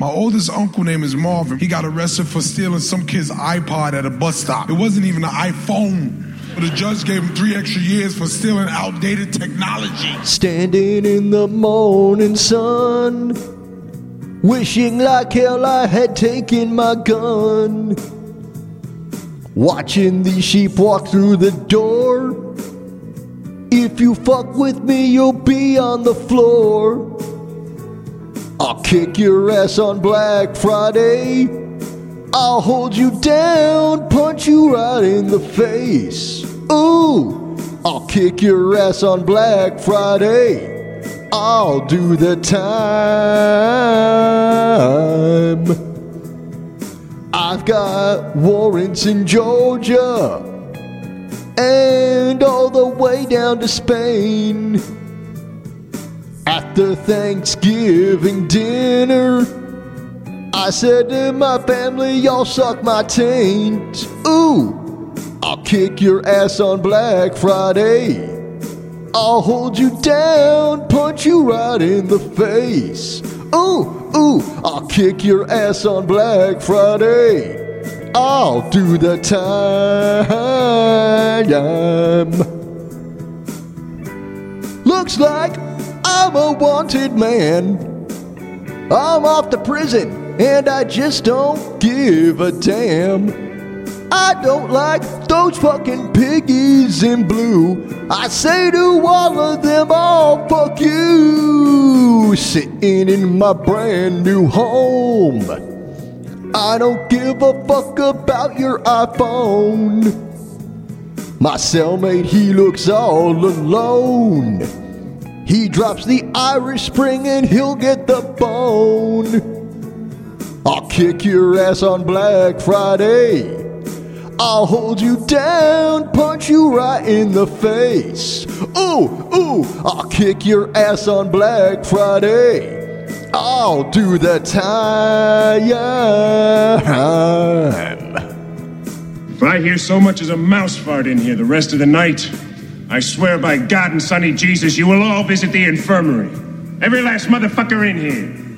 My oldest uncle name is Marvin. He got arrested for stealing some kid's iPod at a bus stop. It wasn't even an iPhone. But the judge gave him three extra years for stealing outdated technology. Standing in the morning sun, wishing like hell I had taken my gun. Watching these sheep walk through the door. If you fuck with me, you'll be on the floor. I'll kick your ass on Black Friday. I'll hold you down, punch you right in the face. Ooh, I'll kick your ass on Black Friday. I'll do the time. I've got warrants in Georgia and all the way down to Spain. After Thanksgiving dinner, I said to my family, y'all suck my taint. Ooh, I'll kick your ass on Black Friday. I'll hold you down, punch you right in the face. Ooh, ooh, I'll kick your ass on Black Friday. I'll do the time. Looks like I'm a wanted man. I'm off to prison and I just don't give a damn. I don't like those fucking piggies in blue. I say to all of them, oh, fuck you. Sitting in my brand new home. I don't give a fuck about your iPhone. My cellmate, he looks all alone. He drops the Irish Spring and he'll get the bone. I'll kick your ass on Black Friday. I'll hold you down, punch you right in the face. Ooh, ooh, I'll kick your ass on Black Friday. I'll do the time. If I hear so much as a mouse fart in here the rest of the night, I swear by God and Sonny Jesus, you will all visit the infirmary. Every last motherfucker in here.